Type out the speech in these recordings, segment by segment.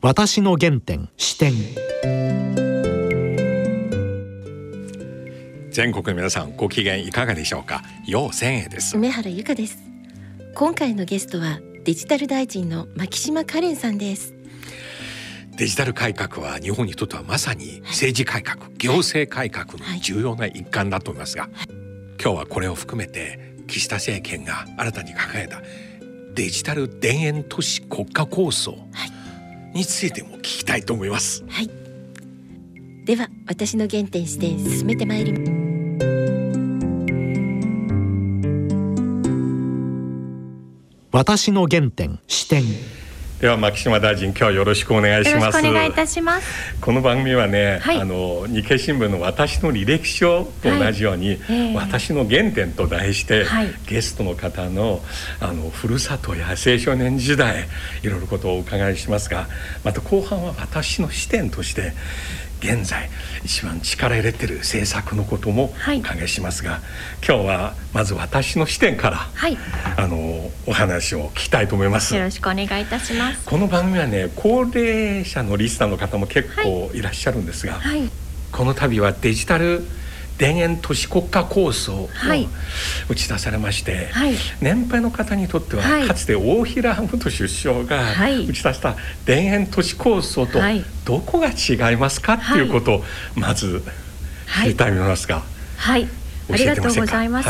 私の原点視点。全国の皆さんご機嫌いかがでしょうか？陽千恵です。梅原由香です。今回のゲストはデジタル大臣の牧島カレンさんです。デジタル改革は日本にとってはまさに政治改革、はい、行政改革の重要な一環だと思います。が、はい、今日はこれを含めて岸田政権が新たに掲げたデジタル田園都市国家構想についても聞きたいと思います。はい、では私の原点視点進めてまいります。私の原点視点では牧島大臣今日はよろしくお願いします。お願いいたします。この番組はね、はい、あの日経新聞の私の履歴書と同じように、はい。えー、私の原点と題して、はい、ゲストの方のあのふるさとや青少年時代いろいろことをお伺いしますがまた後半は私の視点として現在一番力入れてる政策のこともお伺いしますが、はい、今日はまず私の視点から、はい、あのお話を聞きたいと思います。よろしくお願いいたします。この番組はね高齢者のリスナーの方も結構いらっしゃるんですが、はい、この度はデジタル田園都市国家構想を打ち出されまして、はい、年配の方にとっては、かつて大平元首相が打ち出した田園都市構想とどこが違いますか？っていうことをまず知りたいと思いますが、はい、ありがとうございます。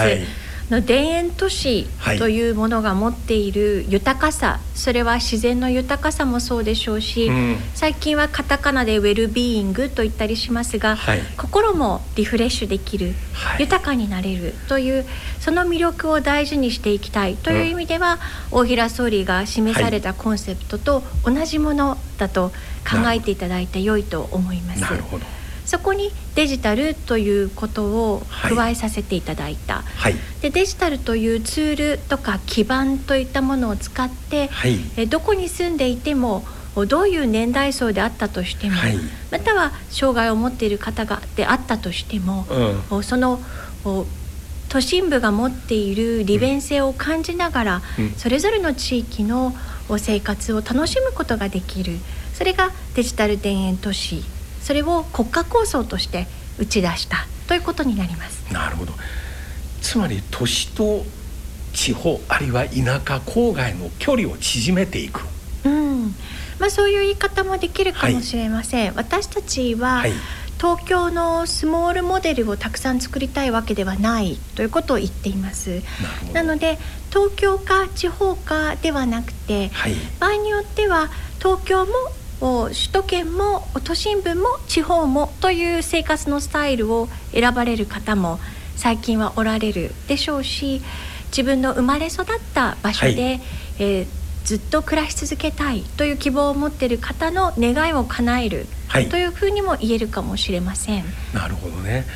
の田園都市というものが持っている豊かさ、はい、それは自然の豊かさもそうでしょうし、うん、最近はカタカナでウェルビーイングと言ったりしますが、はい、心もリフレッシュできる、はい、豊かになれるというその魅力を大事にしていきたいという意味では、うん、大平総理が示されたコンセプトと同じものだと考えていただいて良いと思います。なるほどそこにデジタルということを加えさせていただいた、はい、でデジタルというツールとか基盤といったものを使って、はい、えどこに住んでいてもどういう年代層であったとしても、はい、または障害を持っている方がであったとしても、うん、その都心部が持っている利便性を感じながら、うん、それぞれの地域の生活を楽しむことができる。それがデジタル田園都市それを国家構想として打ち出したということになります。なるほど。つまり都市と地方あるいは田舎郊外の距離を縮めていく、うん。まあ、そういう言い方もできるかもしれません、はい、私たちは、はい。東京のスモールモデルをたくさん作りたいわけではないということを言っています。なので東京か地方かではなくて、はい、場合によっては東京も首都圏も都心部も地方もという生活のスタイルを選ばれる方も最近はおられるでしょうし自分の生まれ育った場所で、はい、えー、ずっと暮らし続けたいという希望を持っている方の願いを叶える、はい、というふうにも言えるかもしれません。なるほどね。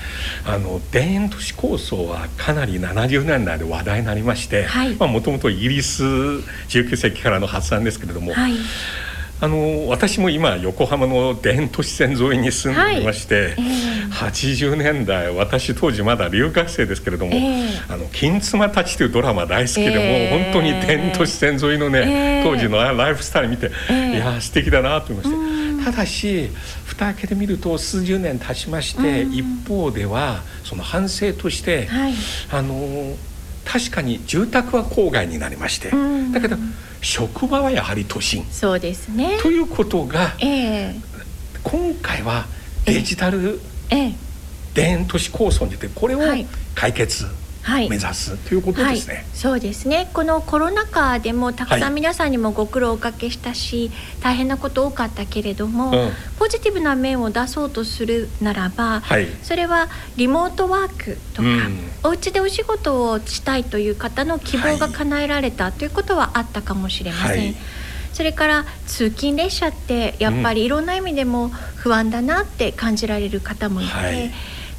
あの田園都市構想はかなり70年代で話題になりまして、まあもともとイギリス19世紀からの発案ですけれども。はいあの私も今横浜の田園都市線沿いに住んでい。まして、はいえ。ー、80年代私当時まだ留学生ですけれども「えー、あの金妻たち」というドラマ大好きで、えー、もう本当に田園都市線沿いのね、当時のライフスタイル見て、いや素敵だなと思いまして。ただし蓋開けてみると数十年経ちまして、一方ではその反省として、はい、あの確かに住宅は郊外になりまして、だけど職場はやはり都心。そうですね。ということが、えー、今回はデジタル田園都市構想によってこれを解決、はい目指すということですね、はい、そうですね。このコロナ禍でもたくさん皆さんにもご苦労をおかけしたし、はい、大変なこと多かったけれども、うん、ポジティブな面を出そうとするならば、はい、それはリモートワークとか、うん、お家でお仕事をしたいという方の希望が叶えられたということはあったかもしれません。それから通勤列車ってやっぱりいろんな意味でも不安だなって感じられる方もいて、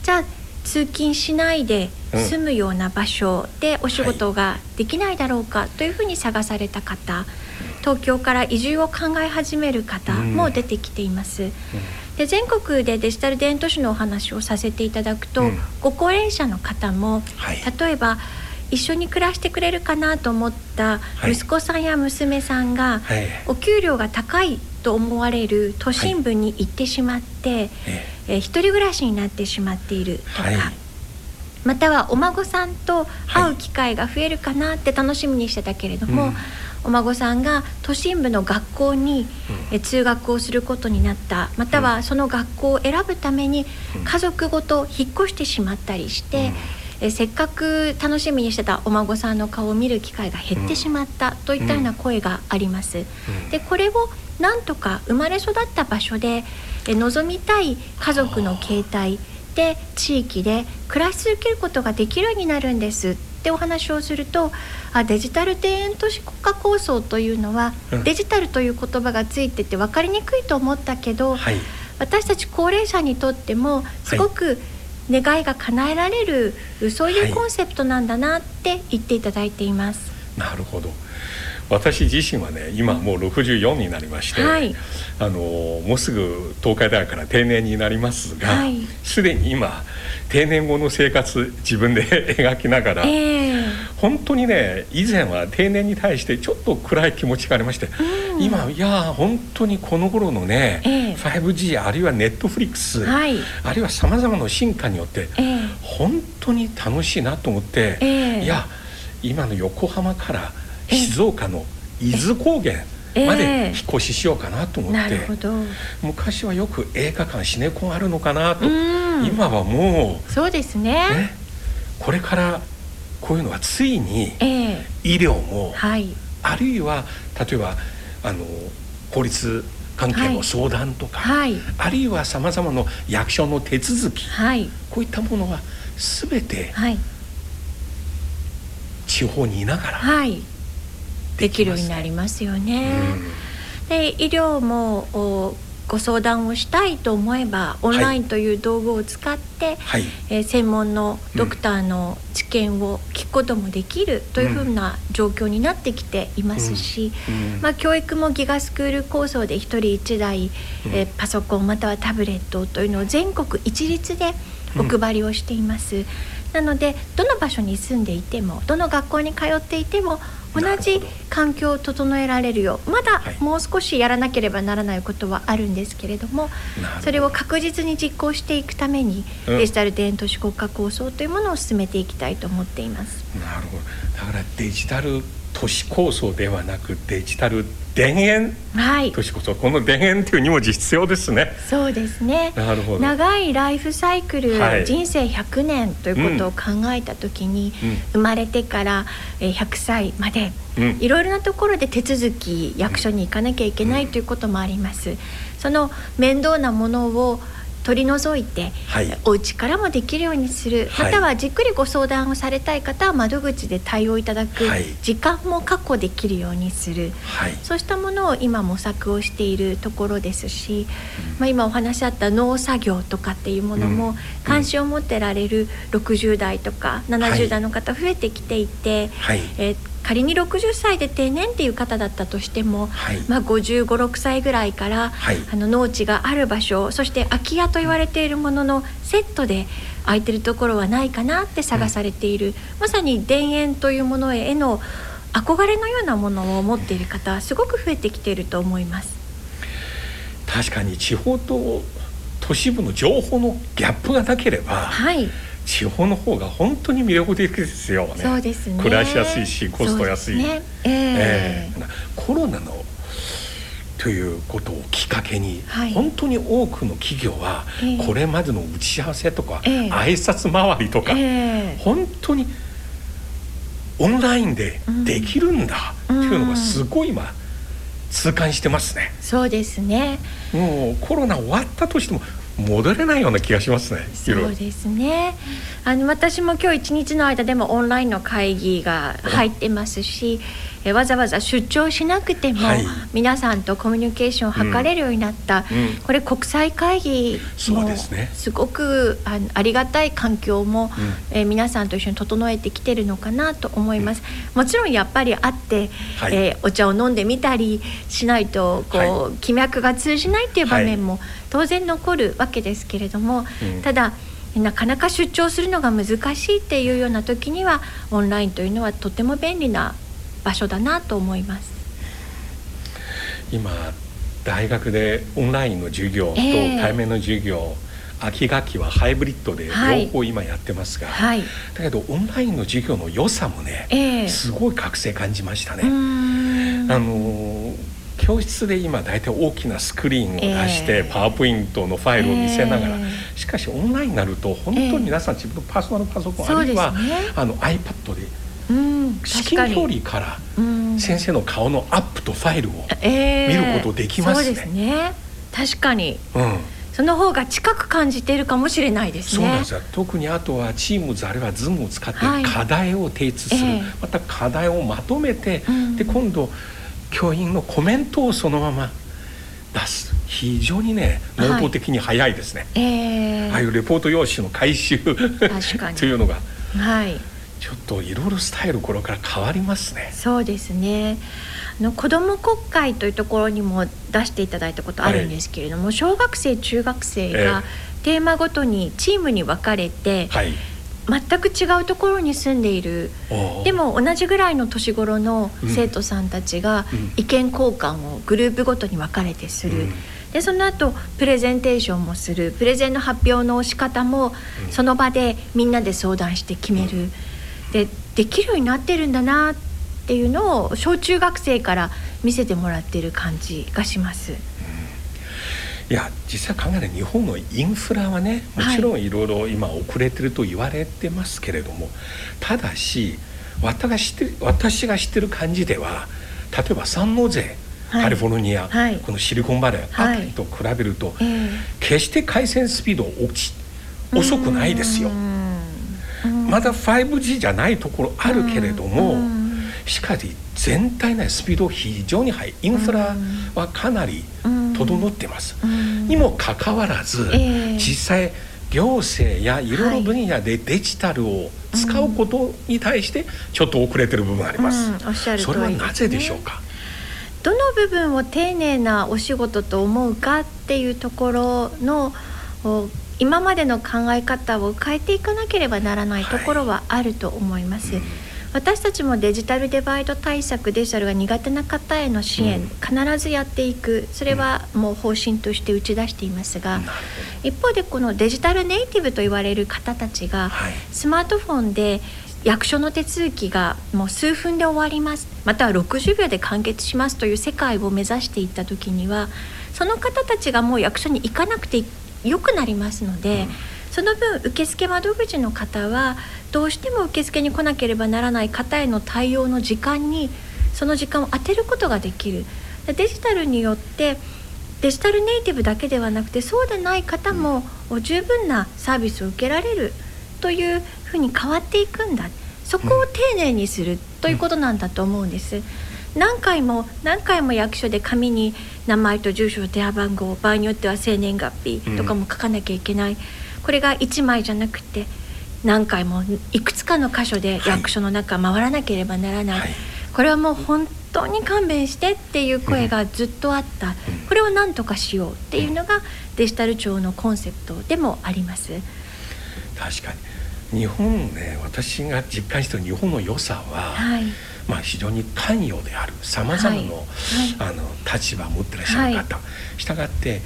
じゃあ通勤しないで住むような場所でお仕事ができないだろうかというふうに探された方、東京から移住を考え始める方も出てきています。で全国でデジタル田園都市のお話をさせていただくと、うん、ご高齢者の方も、はい、例えば一緒に暮らしてくれるかなと思った息子さんや娘さんが、はい、お給料が高いと思われる都心部に行ってしまって、はい、えー、一人暮らしになってしまっているとか、はい、またはお孫さんと会う機会が増えるかなって楽しみにしてたけれども、はいお孫さんが都心部の学校に、うん、通学をすることになったまたはその学校を選ぶために家族ごと引っ越してしまったりして、うん、えせっかく楽しみにしてたお孫さんの顔を見る機会が減ってしまったといったような声があります。でこれをなんとか生まれ育った場所で望みたい家族の形態で地域で暮らし続けることができるようになるんですってお話をするとあデジタル田園都市国家構想というのは、うん、デジタルという言葉がついてて分かりにくいと思ったけど、はい、私たち高齢者にとってもすごく願いが叶えられる、はい、そういうコンセプトなんだなって言っていただいています。なるほど私自身はね今もう64になりまして、はい、あのもうすぐ東海大学から定年になりますがすで、はい、に今定年後の生活自分で 描きながら、えー、本当にね以前は定年に対してちょっと暗い気持ちがありまして、うん、今いや本当にこの頃のね、えー、5G あるいはネットフリックス、はい、あるいはさまざまな進化によって、えー、本当に楽しいなと思って、いや今の横浜から静岡の伊豆高原まで引っ越ししようかなと思って、昔はよく映画館シネコンあるのかなと、今はもうそうですね、ね、これからこういうのはついに医療も、はい、あるいは例えばあの法律関係の相談とか、はい、あるいはさまざまな役所の手続き、はい、こういったものは全て、地方にいながら、はいできるようになりますよね。で医療もご相談をしたいと思えばオンラインという道具を使って、はい、えー、専門のドクターの知見を聞くこともできるというふうな状況になってきていますし、うん。うん、まあ、教育もギガスクール構想で1人1台、えー、パソコンまたはタブレットというのを全国一律でお配りをしています。なのでどの場所に住んでいてもどの学校に通っていても同じ環境を整えられるようまだもう少しやらなければならないことはあるんですけれども、それを確実に実行していくために、デジタル田園都市国家構想というものを進めていきたいと思っています。なるほど。だからデジタル都市構想ではなくデジタル田園はい、この田園という2文字必要ですね。そうですね。なるほど。長いライフサイクル、はい、人生100年ということを考えた時に、うん、生まれてから100歳まで、うん、いろいろなところで手続き役所に行かなきゃいけないということもあります、その面倒なものを取り除いて、はい、お家からもできるようにする、はい、またはじっくりご相談をされたい方は窓口で対応いただく、はい、時間も確保できるようにする、はい、そうしたものを今模索をしているところですし、うん、まあ、今お話あった農作業とかっていうものも、関心を持ってられる60代とか70代の方増えてきていて、えー仮に60歳で定年っていう方だったとしても、はい、まあ、5 5 6歳ぐらいから、はい、あの農地がある場所そして空き家と言われているもののセットで空いてるところはないかなって探されている、うん、まさに田園というものへの憧れのようなものを持っている方はすごく増えてきていると思います。確かに地方と都市部の情報のギャップがなければ、はい、地方の方が本当に魅力的ですよね。そうですね。暮らしやすいしコスト安い。ね、えー、えー、コロナのということをきっかけに、はい、本当に多くの企業はこれまでの打ち合わせとか、えー、挨拶回りとか、えー、本当にオンラインでできるんだっていうのがすごい今、痛感してますね。そうですね。もうコロナ終わったとしても戻れないような気がしますね。そうですね。あの私も今日一日の間でもオンラインの会議が入ってますし、えわざわざ出張しなくても、はい、皆さんとコミュニケーションを図れるようになった、うん、これ国際会議もすごくあありがたい環境も、うん、え皆さんと一緒に整えてきてるのかなと思います。うん、もちろんやっぱり会って、はい、えー、お茶を飲んでみたりしないとこう、はい、気脈が通じないっていう場面も当然残るわけですけれども、ただなかなか出張するのが難しいっていうような時にはオンラインというのはとても便利な場所だなと思います。今大学でオンラインの授業と対面の授業、えー、秋学期はハイブリッドで両方今やってますが、はい、だけどオンラインの授業の良さもね、えー、すごい覚醒感じましたね。あの教室で今大体大きなスクリーンを出して、パワーポイントのファイルを見せながら、しかしオンラインになると本当に皆さん自分のパーソナルパソコン、あるいは、あの iPad で至近距離から先生の顔のアップとファイルを見ることできますね。そうですね。確かに、うん。その方が近く感じているかもしれないですね。そうなんですよ。特にあとはチームズあるいはズームを使って課題を提出する、はいえ。ー、また課題をまとめて、うん、で今度教員のコメントをそのまま出す。非常にね能動的に早いですね。はいえー、ああいうレポート用紙の回収 というのが。はい。ちょっといろいろスタイルこれから変わりますね。そうですね。あの子ども国会というところにも出していただいたことあるんですけれども、はい、小学生中学生がテーマごとにチームに分かれて、はい、全く違うところに住んでいる。でも同じぐらいの年頃の生徒さんたちが意見交換をグループごとに分かれてする。うん。でその後プレゼンテーションもする。プレゼンの発表の仕方もその場でみんなで相談して決める、でできるようになってるんだなっていうのを小中学生から見せてもらってる感じがします。うん、いや実際考えたら日本のインフラはねもちろんいろいろ今遅れてると言われてますけれども、はい、ただし私が知って私が知ってる感じでは例えば三ノ瀬カリフォルニア、はい、このシリコンバレーあたりと比べると、はい、決して回線スピード落ち遅くないですよ。まだ 5G じゃないところあるけれども、しかし全体のスピード非常に速い。インフラはかなり整ってます。にもかかわらず、実際行政やいろいろ分野でデジタルを使うことに対してちょっと遅れてる部分があります。それはなぜでしょうか？どの部分を丁寧なお仕事と思うかっていうところの今までの考え方を変えていかなければならないところはあると思います。はいうん、私たちもデジタルデバイド対策デジタルが苦手な方への支援、うん、必ずやっていく。それはもう方針として打ち出していますが、一方でこのデジタルネイティブと言われる方たちが、スマートフォンで役所の手続きがもう数分で終わります。または60秒で完結しますという世界を目指していった時にはその方たちがもう役所に行かなくて良くなりますので、うん、その分受付窓口の方はどうしても受付に来なければならない方への対応の時間にその時間を当てることができる。デジタルによってデジタルネイティブだけではなくてそうでない方も十分なサービスを受けられるというふうに変わっていくんだ。そこを丁寧にするということなんだと思うんです。何回も何回も役所で紙に名前と住所電話番号場合によっては生年月日とかも書かなきゃいけない、うん、これが1枚じゃなくて何回もいくつかの箇所で役所の中回らなければならない、はい、これはもう本当に勘弁してっていう声がずっとあった、うん、これを何とかしようっていうのがデジタル庁のコンセプトでもあります。確かに。日本ね私が実感してる日本の良さは、はい。まあ、非常に関与である。さまざまなあの立場を持ってらっしゃる方、はい、したがって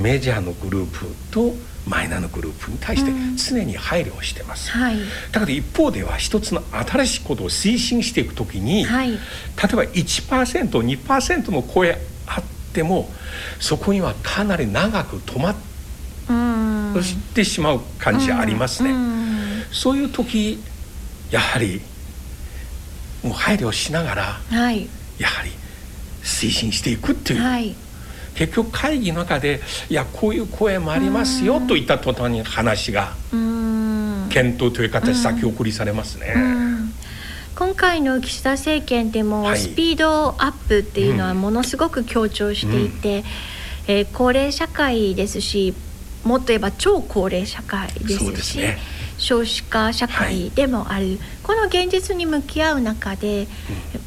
メジャーのグループとマイナーのグループに対して常に配慮をしてます、うんはい、だから一方では一つの新しいことを推進していくときに、はい、例えば 1%2% の声あってもそこにはかなり長く止まってしまう感じありますね。うんうん、そういう時やはりもう配慮しながら、はい、やはり推進していくっていう、はい、結局会議の中でいやこういう声もありますよといった途端に話が検討という形先送りされますね。今回の岸田政権でもスピードアップっていうのはものすごく強調していて、うん、えー、高齢社会ですしもっと言えば超高齢社会ですし。少子化社会でもある、はい、この現実に向き合う中で、うん、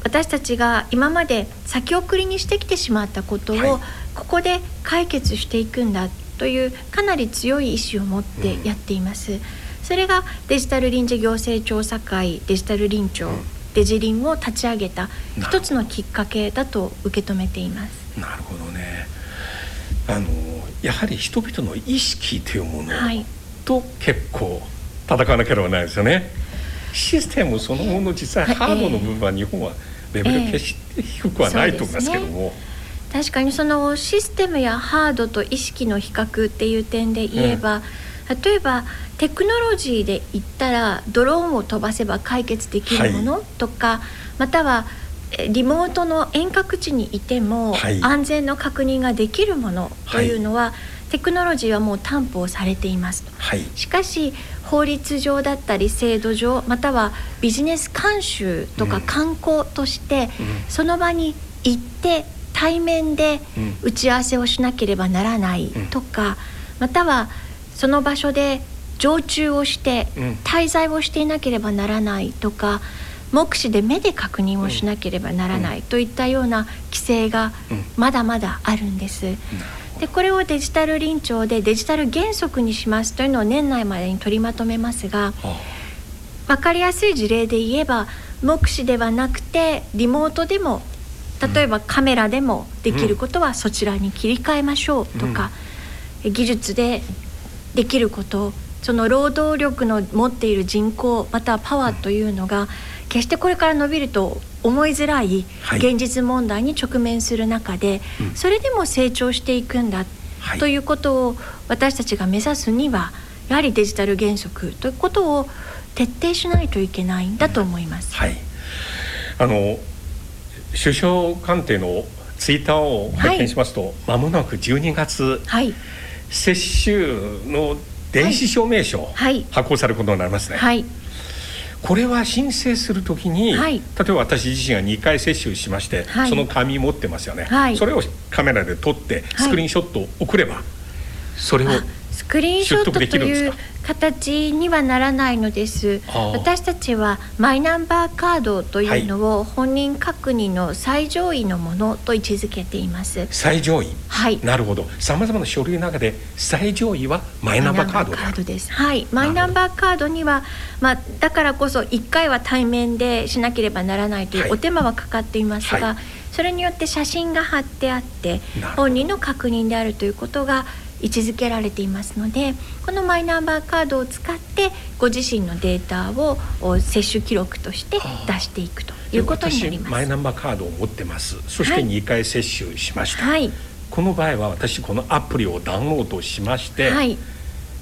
私たちが今まで先送りにしてきてしまったことを、はい、ここで解決していくんだというかなり強い意志を持ってやっています。うん、それがデジタル臨時行政調査会デジタル臨調、うん、デジリンを立ち上げた一つのきっかけだと受け止めています。なるほどねあのやはり人々の意識というものと結構戦わなければないですよね。システムそのもの実際ハードの部分は日本はレベル決して低くはないと思いますけども。えー、確かにそのシステムやハードと意識の比較っていう点で言えば、うん、例えばテクノロジーで言ったらドローンを飛ばせば解決できるものとか、はい、またはリモートの遠隔地にいても安全の確認ができるものというのは、はい、テクノロジーはもう担保されています。はい、しかし法律上だったり制度上またはビジネス慣習とか観光として、うん、その場に行って対面で打ち合わせをしなければならないとか、うん、またはその場所で常駐をして滞在をしていなければならないとか、目視で目で確認をしなければならないといったような規制がまだまだあるんです。でこれをデジタル臨調でデジタル原則にしますというのを年内までに取りまとめますが分かりやすい事例で言えば目視ではなくてリモートでも例えばカメラでもできることはそちらに切り替えましょうとか、技術でできることその労働力の持っている人口またはパワーというのが決してこれから伸びると思いづらい現実問題に直面する中で、はい、それでも成長していくんだということを私たちが目指すにはやはりデジタル原則ということを徹底しないといけないんだと思います。はい、あの首相官邸のツイッターを拝見しますと、はい、間もなく12月、はい、接種の電子証明書、はい、発行されることになりますね。はい。これは申請するときに、はい、例えば私自身が2回接種しまして、はい、その紙持ってますよね、はい、それをカメラで撮ってスクリーンショットを送れば、それをスクリーンショットという形にはならないのです。私たちはマイナンバーカードというのを本人確認の最上位のものと位置づけています。最上位？はい。なるほど。さまざまな書類の中で最上位はマイナンバーカードです。はい。マイナンバーカードにはまあだからこそ1回は対面でしなければならないというお手間はかかっていますが、はい、それによって写真が貼ってあって本人の確認であるということが位置づけられていますのでこのマイナンバーカードを使ってご自身のデータを接種記録として出していくということになります。マイナンバーカードを持ってます。そして2回接種しました、はい、この場合は私このアプリをダウンロードしまして、はい、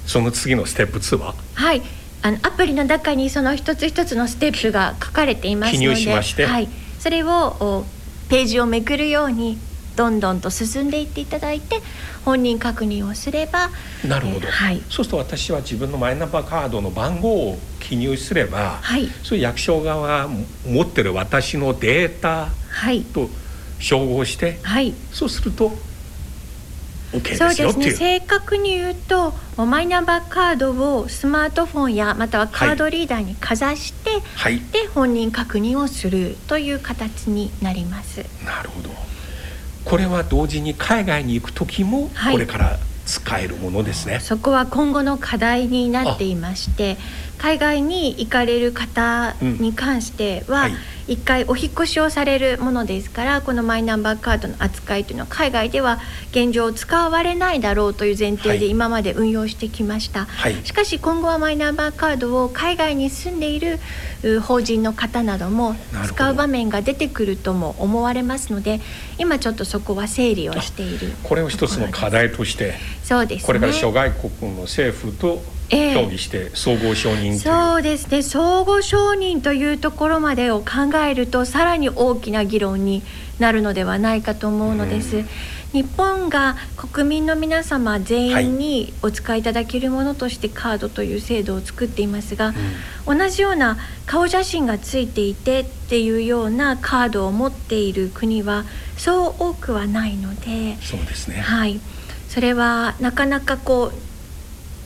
その次のステップ2は？はい。あのアプリの中にその一つ一つのステップが書かれていますので記入しまして、はい、それをページをめくるようにどんどんと進んでいっていただいて本人確認をすればなるほど、えー、はい、そうすると私は自分のマイナンバーカードの番号を記入すれば、はい、そういう役所側が持ってる私のデータと照合して、はい、そうすると OK そうですね。正確に言うとマイナンバーカードをスマートフォンやまたはカードリーダーにかざして、はい、で本人確認をするという形になります。なるほどこれは同時に海外に行く時もこれから使えるものですね、はい、そこは今後の課題になっていまして海外に行かれる方に関しては、うんはい、1回お引越しをされるものですからこのマイナンバーカードの扱いというのは海外では現状使われないだろうという前提で今まで運用してきました、はい、しかし今後はマイナンバーカードを海外に住んでいる法人の方なども使う場面が出てくるとも思われますので今ちょっとそこは整理をしている。これを一つの課題としてそうです、ね、これから諸外国の政府と協議して総合承認、えー、そうですね。相互承認というところまでを考えるとさらに大きな議論になるのではないかと思うのです。うん。日本が国民の皆様全員にお使いいただけるものとしてカードという制度を作っていますが、うん、同じような顔写真がついていてっていうようなカードを持っている国はそう多くはないのでそうですね、はい、それはなかなかこう、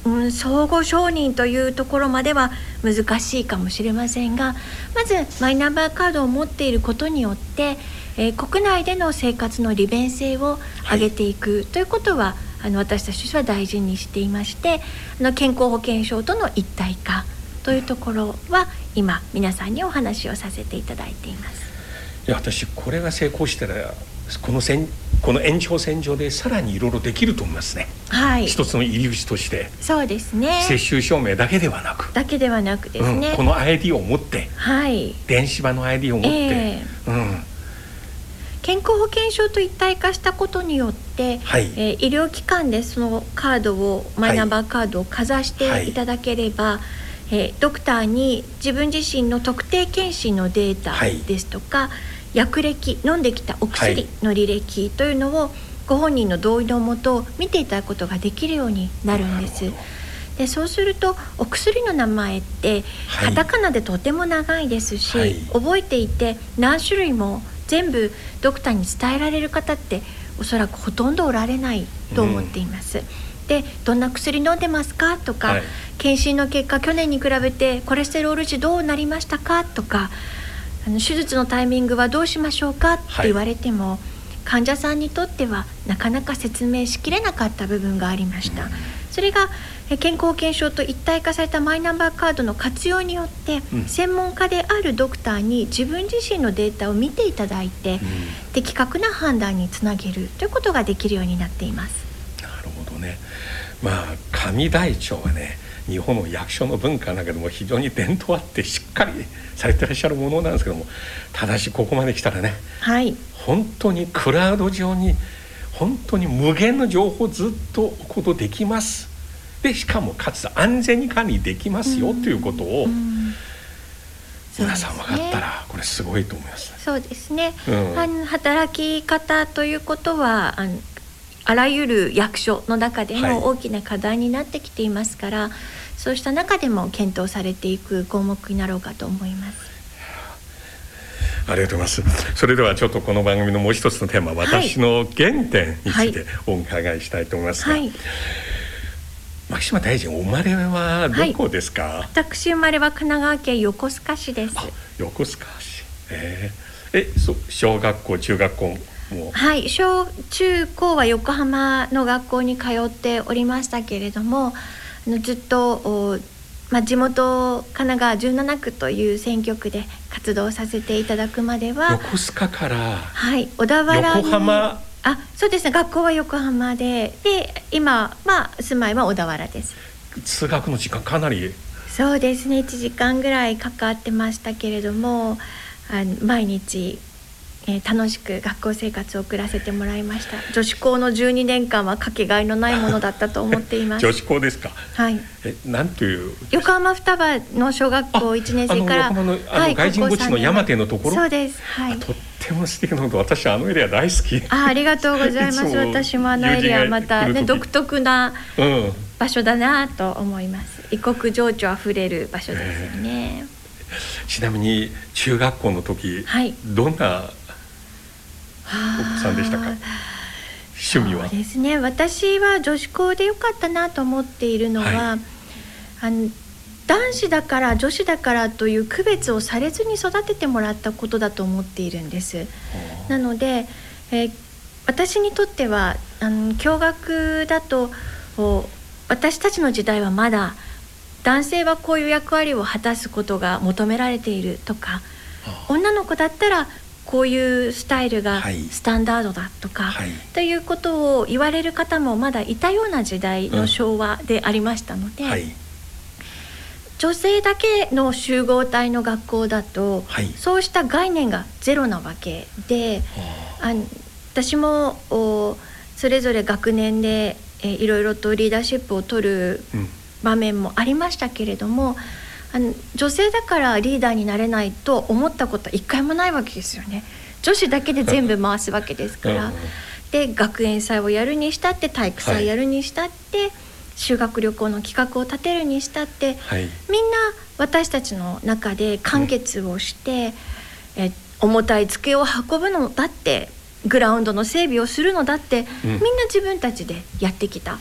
うん、相互承認というところまでは難しいかもしれませんがまずマイナンバーカードを持っていることによってえー、国内での生活の利便性を上げていく、はい、ということはあの私たちとしては大事にしていましてあの健康保険証との一体化というところは今皆さんにお話をさせていただいています。いや私これが成功したらこのこの延長線上でさらにいろいろできると思いますね。はい。一つの入り口として。そうですね。接種証明だけではなく。だけではなくですね。うん、この ID を持って。はい。電子版の ID を持って。えー、うん。健康保険証と一体化したことによって、はい、えー、医療機関でそのカードをマイナンバーカードをかざしていただければ、はい、えー、ドクターに自分自身の特定健診のデータですとか、はい、薬歴飲んできたお薬の履歴というのをご本人の同意のもと見ていただくことができるようになるんです。でそうするとお薬の名前ってカタカナでとても長いですし、はい、覚えていて何種類も全部ドクターに伝えられる方っておそらくほとんどおられないと思っています。うん、でどんな薬飲んでますか？とか、はい、検診の結果去年に比べてコレステロール値どうなりましたか？とかあの手術のタイミングはどうしましょうか？って言われても、はい、患者さんにとってはなかなか説明しきれなかった部分がありました。うん、それが健康保険証と一体化されたマイナンバーカードの活用によって、うん、専門家であるドクターに自分自身のデータを見ていただいて、うん、的確な判断につなげるということができるようになっています。なるほどね。まあ紙台帳はね日本の役所の文化だけども非常に伝統あってしっかりされてらっしゃるものなんですけどもただしここまで来たらね、はい、本当にクラウド上に本当に無限の情報をずっと置くことできます。でしかもかつ安全に管理できますよ、ということを、皆さん分かったらこれすごいと思います。そうですね、うん、働き方ということはあのあらゆる役所の中での大きな課題になってきていますから、はい、そうした中でも検討されていく項目になろうかと思います。ありがとうございます。それではちょっとこの番組のもう一つのテーマ、私の原点についてお伺いしたいと思いますが、はい。はい牧島大臣お生まれはどこですか、はい、私生まれは神奈川県横須賀市です。横須賀市。えー、えそ小学校中学校も？はい小中高は横浜の学校に通っておりましたけれどもあのずっとまあ、地元神奈川17区という選挙区で活動させていただくまでは横須賀からはい小田原横浜？あそうですね学校は横浜でで今まあ住まいは小田原です。通学の時間かなり？そうですね1時間ぐらいかかってましたけれどもあの毎日えー、楽しく学校生活を送らせてもらいました。女子校の12年間はかけがえのないものだったと思っています。女子校ですか？はい。えなんという？横浜双葉の小学校1年生からあのはい、外人墓地の山手のところ？そうです。はい。とっても素敵なこと私あのエリア大好き。あありがとうございます。私もあのエリアまたね独特な場所だなと思います、異国情緒あふれる場所ですよね、えー、ちなみに中学校の時、はい、どんなお子さんでしたか？趣味は？ですね。私は女子校でよかったなと思っているのは、はい、あの男子だから女子だからという区別をされずに育ててもらったことだと思っているんです。なので、えー、私にとってはあの共学だと私たちの時代はまだ男性はこういう役割を果たすことが求められているとか女の子だったらこういうスタイルがスタンダードだとか、はい、ということを言われる方もまだいたような時代の昭和でありましたので、うん。はい、女性だけの集合体の学校だと、はい、そうした概念がゼロなわけであ。私もそれぞれ学年で、えいろいろとリーダーシップを取る場面もありましたけれども。うんあの女性だからリーダーになれないと思ったことは一回もないわけですよね。女子だけで全部回すわけですから。で学園祭をやるにしたって体育祭やるにしたって、はい、修学旅行の企画を立てるにしたって、はい、みんな私たちの中で完結をして、うん、え重たい机を運ぶのだってグラウンドの整備をするのだって、うん、みんな自分たちでやってきた。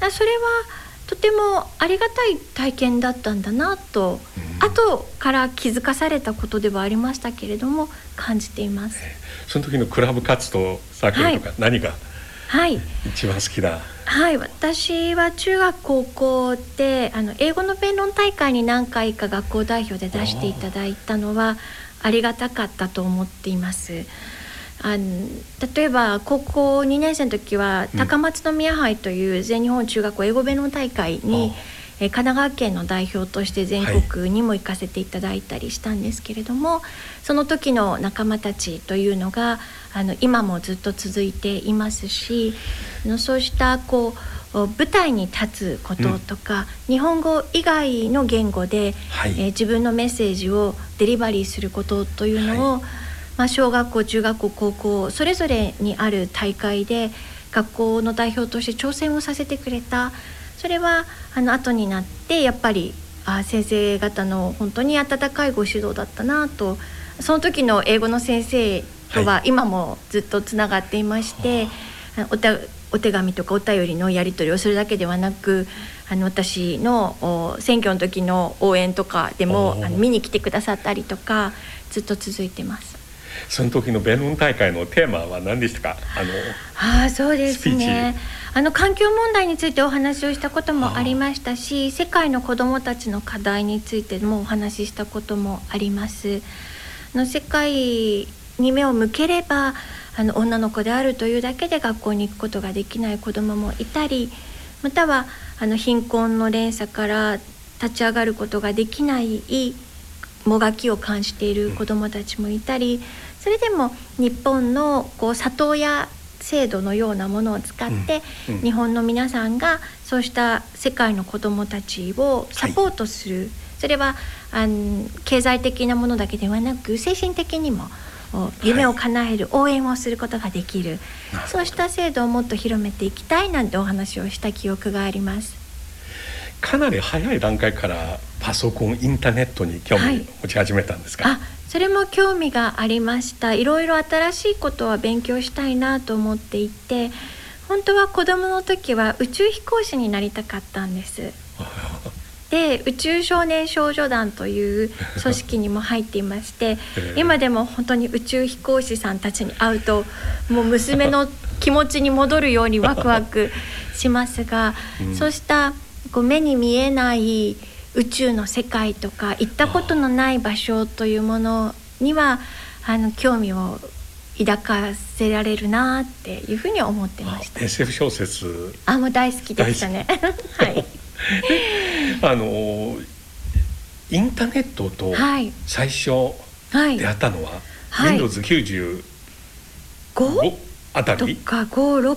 だそれはとてもありがたい体験だったんだなと、うん、後から気づかされたことではありましたけれども感じています、えー、その時のクラブ活動サークルとか何が一番好きだ、はい、はい、私は中学高校であの英語の弁論大会に何回か学校代表で出していただいたのはありがたかったと思っています。あの例えば高校2年生の時は高松宮杯という全日本中学校英語弁論大会に、え神奈川県の代表として全国にも行かせていただいたりしたんですけれども、はい、その時の仲間たちというのがあの今もずっと続いていますしそうしたこう舞台に立つこととか、うん、日本語以外の言語で、はい、えー、自分のメッセージをデリバリーすることというのを、はい、まあ、小学校中学校高校それぞれにある大会で学校の代表として挑戦をさせてくれた。それはあの後になってやっぱりあ先生方の本当に温かいご指導だったなと。その時の英語の先生とは今もずっとつながっていまして、はい、お手お手紙とかお便りのやり取りをするだけではなくあの私の選挙の時の応援とかでもあの見に来てくださったりとかずっと続いてます。その時の弁論大会のテーマは何でしたか？あのあそうですね。あの環境問題についてお話をしたこともありましたし世界の子どもたちの課題についてもお話ししたこともあります。の世界に目を向ければあの女の子であるというだけで学校に行くことができない子どももいたりまたはあの貧困の連鎖から立ち上がることができないもがきを感じている子どもたちもいたりそれでも日本のこう里親制度のようなものを使って、うんうん、日本の皆さんがそうした世界の子どもたちをサポートする、はい、それはあの経済的なものだけではなく精神的にも夢を叶える、応援をすることができる、はい、そうした制度をもっと広めていきたいなんてお話をした記憶があります。かなり早い段階からパソコンインターネットに興味を持ち始めたんですか、はいそれも興味がありました。いろいろ新しいことは勉強したいなと思っていて本当は子どもの時は宇宙飛行士になりたかったんです。で宇宙少年少女団という組織にも入っていまして 今でも本当に宇宙飛行士さんたちに会うともう娘の気持ちに戻るようにワクワクしますが、うん、そうしたこう目に見えない宇宙の世界とか行ったことのない場所というものにはあの興味を抱かせられるなっていうふうに思ってました。SF 小説。あもう大好きでしたね。はい。あのインターネットと最初出会ったのは、はい、Windows 95、はいあたり？とか56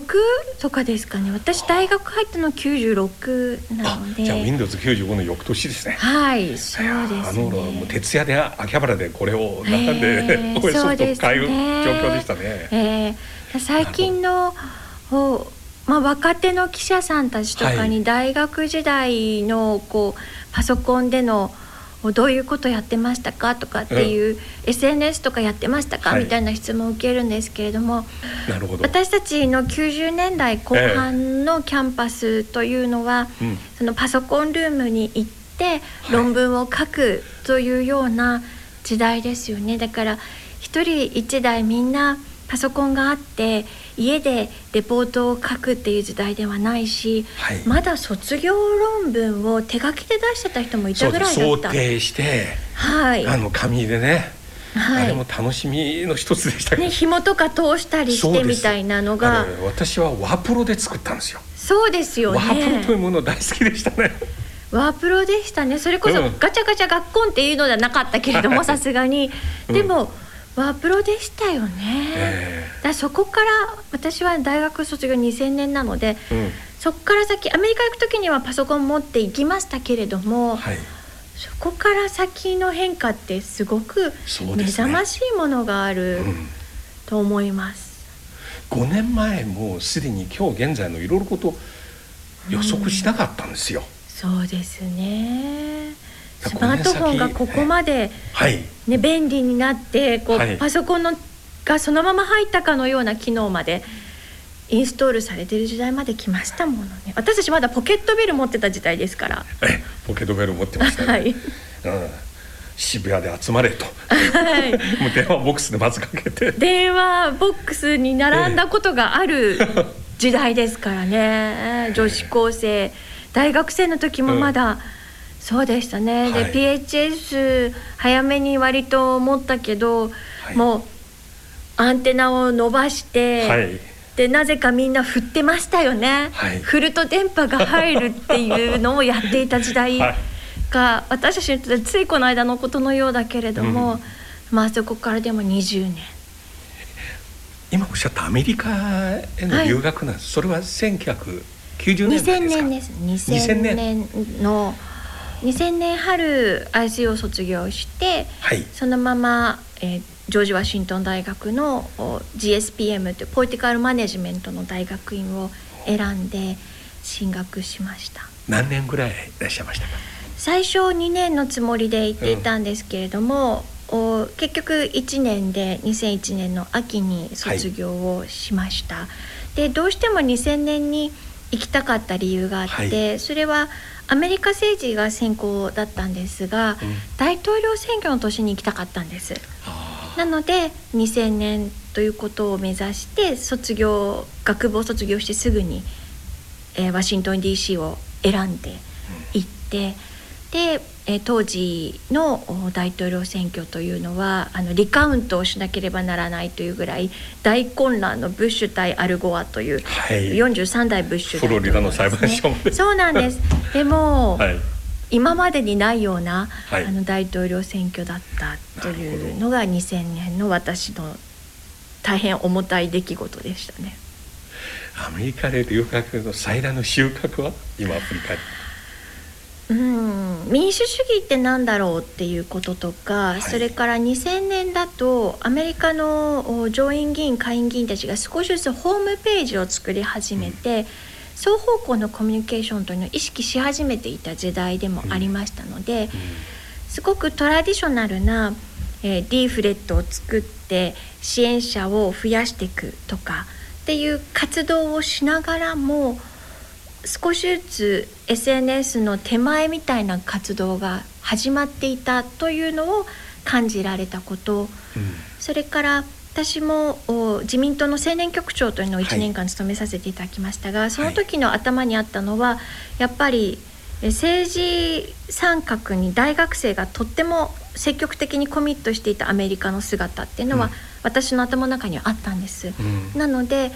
とかですかね。私大学入ったの96なので。じゃあ Windows95 の翌年ですね。はいそうです、ね、あのもう徹夜で秋葉原でこれを並んで、えー、OS ソフト買う状況でしたね、えー、最近のまあ、若手の記者さんたちとかに大学時代のこうパソコンでのどういうことやってましたかとかっていう、うん、SNS とかやってましたか、はい、みたいな質問を受けるんですけれどもなるほど。私たちの90年代後半のキャンパスというのは、えー、そのパソコンルームに行って論文を書くというような時代ですよね。だから一人一台みんなパソコンがあって家でレポートを書くっていう時代ではないし、はい、まだ卒業論文を手書きで出してた人もいたぐらいだった。想定して、はい、あの紙でねはい、あれも楽しみの一つでしたけど、ね、紐とか通したりしてみたいなのが私はワープロで作ったんですよ。そうですよね。ワープロというもの大好きでしたね。ワープロでしたね。それこそガチャガチャ学校っていうのではなかったけれどもさすがに。でも、うんワープロでしたよね、えー、だそこから私は大学卒業2000年なので、うん、そこから先アメリカ行く時にはパソコン持って行きましたけれども、はい、そこから先の変化ってすごく目覚ましいものがあると思います。うん、5年前もすでに今日現在のいろいろこと予測しなかったんですよ。うん、そうですねスマートフォンがここまで、ね、便利になってこう、パソコンのがそのまま入ったかのような機能までインストールされてる時代まで来ましたものね。私たちまだポケットベル持ってた時代ですから。えポケットベル持ってましたね、はい、うん、渋谷で集まれと、はい、もう電話ボックスでまずかけて。電話ボックスに並んだことがある時代ですからね、女子高生大学生の時もまだ、うんそうでしたね、はい、で PHS 早めに割と思ったけど、はい、もうアンテナを伸ばして、はい、でなぜかみんな振ってましたよね、はい、振ると電波が入るっていうのをやっていた時代が、私たちにとってついこの間のことのようだけれども、うん、まあそこからでも20年。今おっしゃったアメリカへの留学なんです、はい、それは1990年代ですか？2000年です。2000年の2000年春 IC を卒業して、はい、そのまま、えー、ジョージ・ワシントン大学の GSPM というポリティカルマネジメントの大学院を選んで進学しました。何年ぐらいいらっしゃいましたか？最初2年のつもりで行っていたんですけれども、うん、結局1年で2001年の秋に卒業をしました、はい、でどうしても2000年に行きたかった理由があって、はい、それはアメリカ政治が先行だったんですが、うん、大統領選挙の年に行きたかったんです。なので2000年ということを目指して卒業学部を卒業してすぐに、えー、ワシントン DC を選んで行って、で、えー、当時の大統領選挙というのはあのリカウントをしなければならないというぐらい大混乱のブッシュ対アルゴアという、はい、43代ブッシュ、ね、フロリダの裁判所そうなんです。でも、はい、今までにないような、はい、あの大統領選挙だったというのが2000年の私の大変重たい出来事でしたね。アメリカで留学の最大の収穫は？今振り返ってうん、民主主義って何だろうっていうこととか、はい、それから2000年だとアメリカの上院議員下院議員たちが少しずつホームページを作り始めて、うん、双方向のコミュニケーションというのを意識し始めていた時代でもありましたので、うん、すごくトラディショナルな、えー、リーフレットを作って支援者を増やしていくとかっていう活動をしながらも少しずつ SNS の手前みたいな活動が始まっていたというのを感じられたこと、うん、それから私も自民党の青年局長というのを1年間務めさせていただきましたが、はい、その時の頭にあったのはやっぱり政治参画に大学生がとっても積極的にコミットしていたアメリカの姿っていうのは、うん、私の頭の中にはあったんです。うん、なので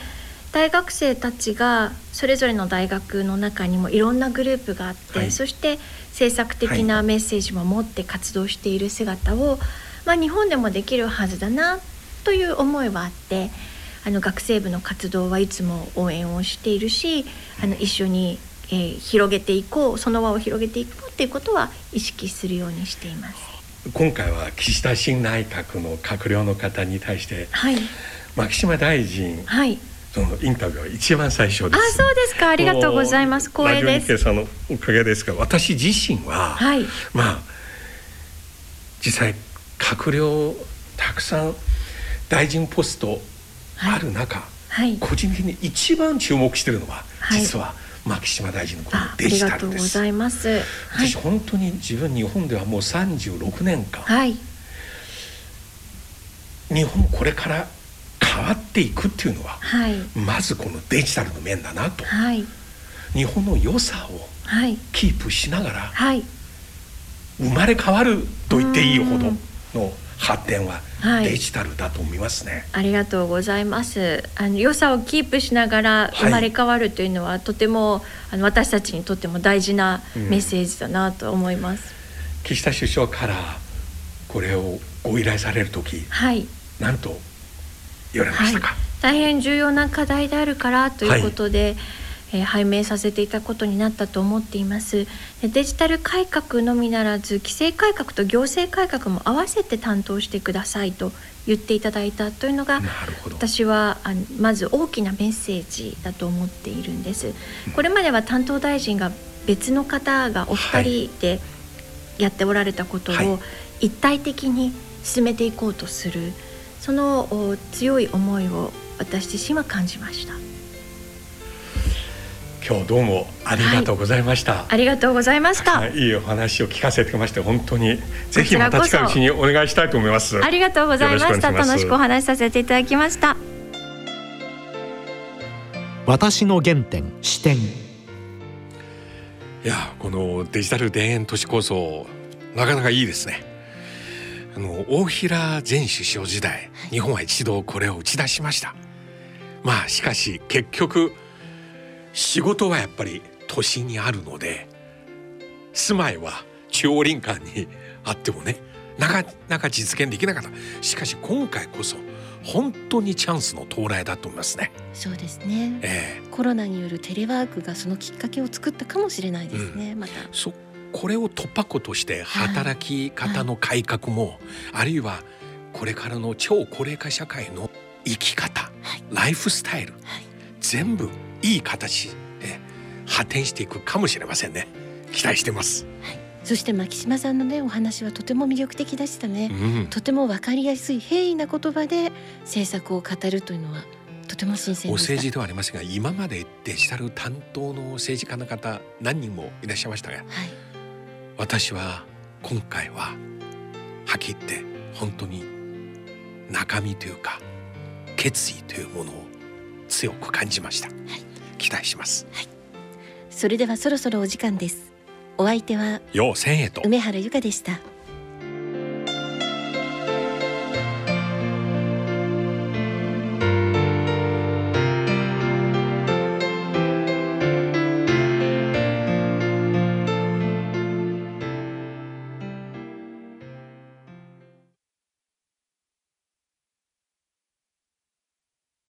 大学生たちがそれぞれの大学の中にもいろんなグループがあって、はい、そして政策的なメッセージも持って活動している姿を、まあ、日本でもできるはずだなという思いはあってあの学生部の活動はいつも応援をしているしあの一緒に、えー、広げていこうその輪を広げていこうっていうことは意識するようにしています。今回は岸田新内閣の閣僚の方に対して、はい、牧島大臣、はいそのインタビューは一番最初です。あ、そうですか。ありがとうございます。光栄です。さんのおかげですが、私自身は、はい、まあ実際閣僚たくさん大臣ポストある中、はい、個人的に一番注目しているのは、はい、実は牧島大臣のこのデジタルです。ございます。私、本当に自分日本ではもう36年間、はい、日本これから変わっていくっていうのは、はい、まずこのデジタルの面だなと、はい、日本の良さをキープしながら、はい、生まれ変わると言っていいほどの発展はデジタルだと思いますね、ありがとうございます。あの良さをキープしながら生まれ変わるというのは、とてもあの私たちにとっても大事なメッセージだなと思います、うん、岸田首相からこれをご依頼される時、はい、なんと言われましたか、はい、大変重要な課題であるからということで、はい、えー、拝命させていたことになったと思っています。デジタル改革のみならず規制改革と行政改革も合わせて担当してくださいと言っていただいたというのが私はあまず大きなメッセージだと思っているんです。これまでは担当大臣が別の方がお二人でやっておられたことを一体的に進めていこうとする。その強い思いを私自身は感じました。今日どうもありがとうございました、はい、ありがとうございました。い。いお話を聞かせてまして本当に。ぜひまた近いうちにお願いしたいと思います。ありがとうございました。楽しくお話しさせていただきました。私の原点視点いやこのデジタル田園都市構想なかなかいいですねあの大平前首相時代、はい、日本は一度これを打ち出しました。まあしかし結局仕事はやっぱり都心にあるので住まいは中央林間に あってもねなかなか実現できなかった。しかし今回こそ本当にチャンスの到来だと思いますね。そうですね、えー、コロナによるテレワークがそのきっかけを作ったかもしれないですね、うん、また。そこれを突破口として働き方の改革も、はい。はい、あるいはこれからの超高齢化社会の生き方、はい、ライフスタイル、全部いい形で発展していくかもしれませんね。期待してます、そして牧島さんのねお話はとても魅力的でしたね、うん、とてもわかりやすい平易な言葉で政策を語るというのはとても新鮮お政治ではありますが今までデジタル担当の政治家の方何人もいらっしゃいましたが、はい、私は今回ははっきり言って本当に中身というか決意というものを強く感じました、はい、期待します、はい、それではそろそろお時間です。お相手はよう千恵と。梅原由香でした